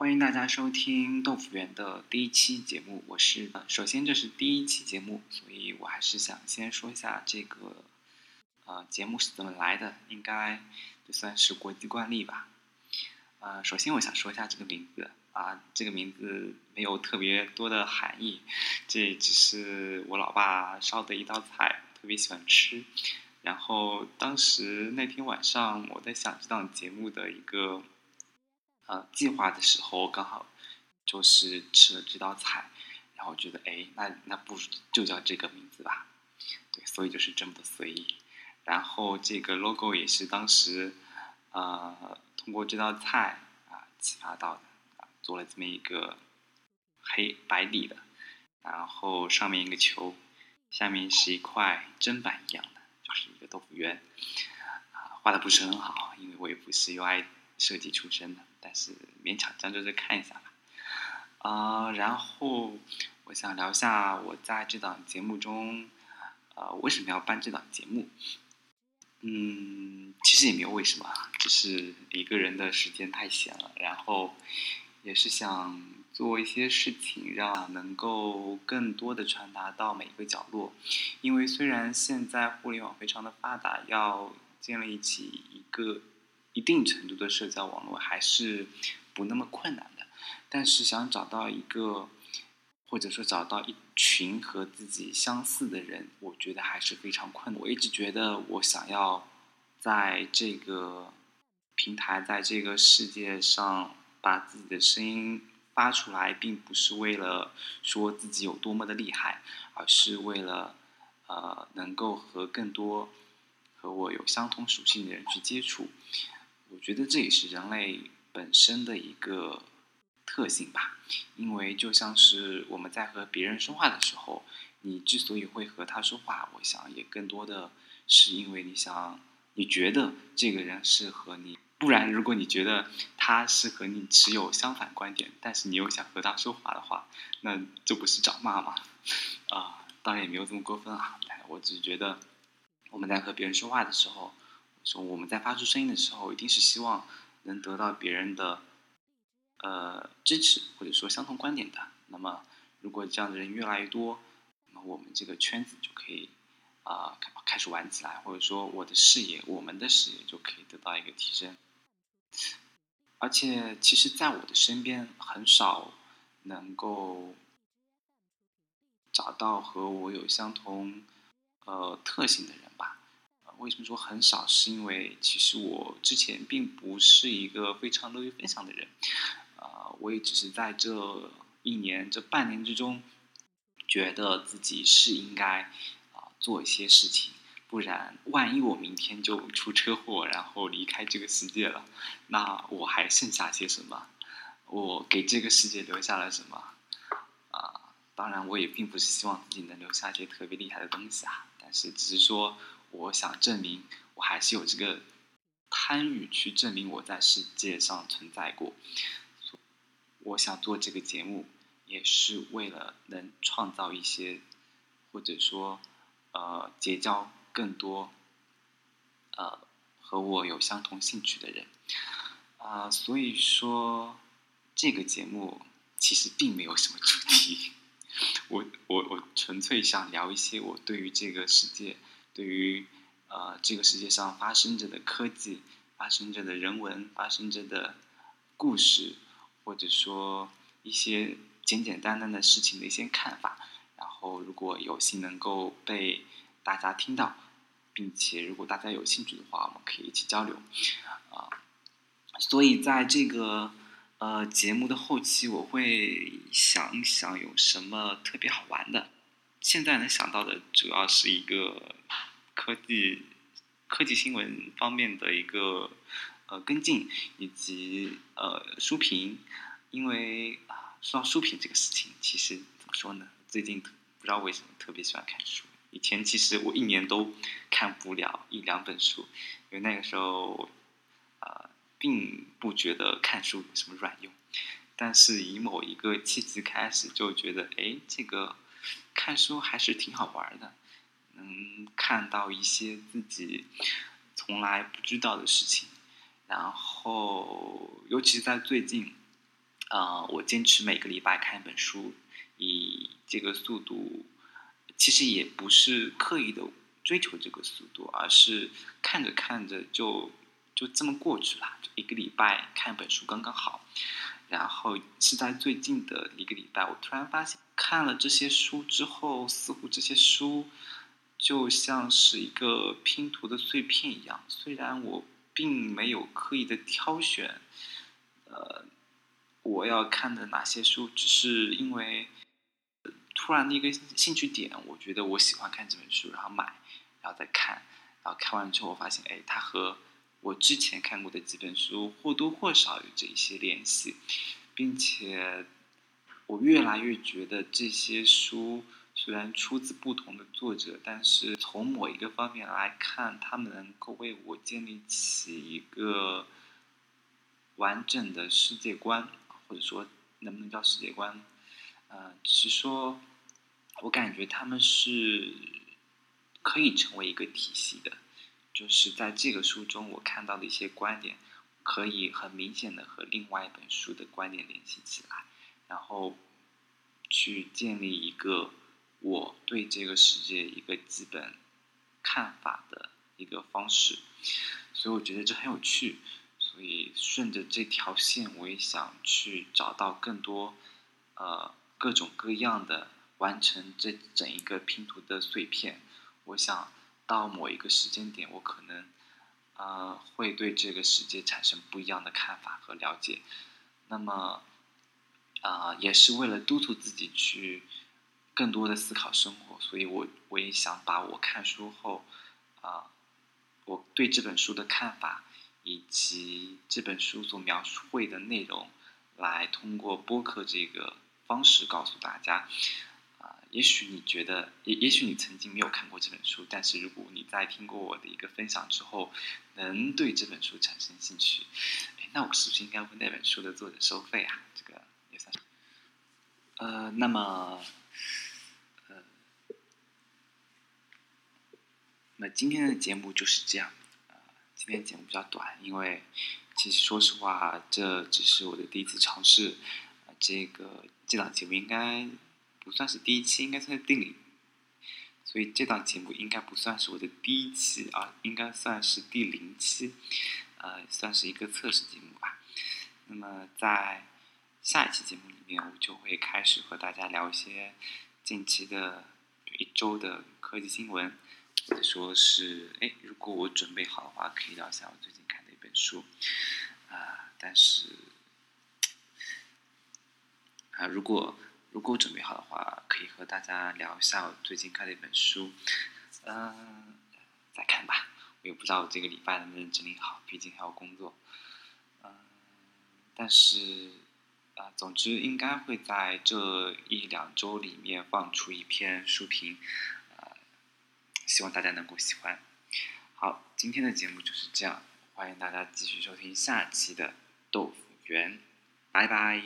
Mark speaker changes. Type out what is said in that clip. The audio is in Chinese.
Speaker 1: 欢迎大家收听豆腐园的第一期节目，我是首先这是第一期节目，所以我还是想先说一下这个呃节目是怎么来的，应该就算是国际惯例吧。呃，首先我想说一下这个名字啊，这个名字没有特别多的含义，这只是我老爸烧的一道菜，特别喜欢吃。然后当时那天晚上我在想这档节目的一个。呃，计划的时候刚好就是吃了这道菜，然后觉得哎，那那不如就叫这个名字吧，对，所以就是这么的随意。然后这个 logo 也是当时呃通过这道菜啊启发到的啊，做了这么一个黑白底的，然后上面一个球，下面是一块砧板一样的，就是一个豆腐圆。啊，画的不是很好，因为我也不是 UI 设计出身的。但是勉强将就着看一下吧，啊，然后我想聊一下我在这档节目中，呃，为什么要办这档节目？嗯，其实也没有为什么，只是一个人的时间太闲了，然后也是想做一些事情，让能够更多的传达到每一个角落。因为虽然现在互联网非常的发达，要建立起一个。一定程度的社交网络还是不那么困难的，但是想找到一个，或者说找到一群和自己相似的人，我觉得还是非常困难。我一直觉得，我想要在这个平台，在这个世界上把自己的声音发出来，并不是为了说自己有多么的厉害，而是为了呃，能够和更多和我有相同属性的人去接触。我觉得这也是人类本身的一个特性吧，因为就像是我们在和别人说话的时候，你之所以会和他说话，我想也更多的是因为你想，你觉得这个人适合你，不然如果你觉得他是和你持有相反观点，但是你又想和他说话的话，那这不是找骂吗？啊，当然也没有这么过分啊，我只是觉得我们在和别人说话的时候。说我们在发出声音的时候，一定是希望能得到别人的呃支持，或者说相同观点的。那么，如果这样的人越来越多，那么我们这个圈子就可以啊开开始玩起来，或者说我的视野，我们的视野就可以得到一个提升。而且，其实，在我的身边，很少能够找到和我有相同呃特性的人。为什么说很少？是因为其实我之前并不是一个非常乐于分享的人，啊，我也只是在这一年、这半年之中，觉得自己是应该啊做一些事情，不然万一我明天就出车祸，然后离开这个世界了，那我还剩下些什么？我给这个世界留下了什么？啊，当然我也并不是希望自己能留下一些特别厉害的东西啊，但是只是说。我想证明，我还是有这个贪欲去证明我在世界上存在过。我想做这个节目，也是为了能创造一些，或者说，呃，结交更多，呃，和我有相同兴趣的人。啊，所以说，这个节目其实并没有什么主题。我我我纯粹想聊一些我对于这个世界。对于呃这个世界上发生着的科技、发生着的人文、发生着的故事，或者说一些简简单单的事情的一些看法，然后如果有幸能够被大家听到，并且如果大家有兴趣的话，我们可以一起交流啊。所以在这个呃节目的后期，我会想一想有什么特别好玩的。现在能想到的主要是一个科技科技新闻方面的一个呃跟进，以及呃书评。因为啊，说到书评这个事情，其实怎么说呢？最近不知道为什么特别喜欢看书。以前其实我一年都看不了一两本书，因为那个时候啊，并不觉得看书有什么卵用。但是以某一个契机开始，就觉得哎，这个。看书还是挺好玩的，能看到一些自己从来不知道的事情。然后，尤其是在最近，呃，我坚持每个礼拜看一本书，以这个速度，其实也不是刻意的追求这个速度，而是看着看着就就这么过去了，一个礼拜看一本书刚刚好。然后是在最近的一个礼拜，我突然发现，看了这些书之后，似乎这些书就像是一个拼图的碎片一样，虽然我并没有刻意的挑选，呃。我要看的哪些书，只是因为突然的一个兴趣点，我觉得我喜欢看这本书，然后买，然后再看，然后看完之后，我发现，哎，它和我之前看过的几本书或多或少有着一些联系，并且我越来越觉得这些书虽然出自不同的作者，但是从某一个方面来看，他们能够为我建立起一个完整的世界观。或者说，能不能叫世界观？呃，只是说，我感觉他们是可以成为一个体系的。就是在这个书中，我看到的一些观点，可以很明显的和另外一本书的观点联系起来，然后去建立一个我对这个世界一个基本看法的一个方式。所以我觉得这很有趣。所以顺着这条线，我也想去找到更多，呃，各种各样的完成这整一个拼图的碎片。我想到某一个时间点，我可能，呃，会对这个世界产生不一样的看法和了解。那么，啊，也是为了督促自己去更多的思考生活，所以我我也想把我看书后，啊，我对这本书的看法。以及这本书所描述会的内容，来通过播客这个方式告诉大家。啊，也许你觉得，也也许你曾经没有看过这本书，但是如果你在听过我的一个分享之后，能对这本书产生兴趣，哎，那我是不是应该为那本书的作者收费啊？这个也算是。呃，那么，那今天的节目就是这样。呃今天节目比较短，因为其实说实话，这只是我的第一次尝试。呃这个这档节目应该不算是第一期，应该算是第零，所以这档节目应该不算是我的第一期啊，应该算是第零期，呃，算是一个测试节目吧。那么在下一期节目里面，我就会开始和大家聊一些近期的一周的科技新闻。说是，哎，如果我准备好的话，可以聊一下我最近看的一本书，啊，但是，啊，如果如果准备好的话，可以和大家聊一下我最近看的一本书，嗯，再看吧，我也不知道我这个礼拜能不能整理好，毕竟还要工作，嗯，但是，啊，总之应该会在这一两周里面放出一篇书评。希望大家能够喜欢。好，今天的节目就是这样，欢迎大家继续收听下期的豆腐园，拜拜。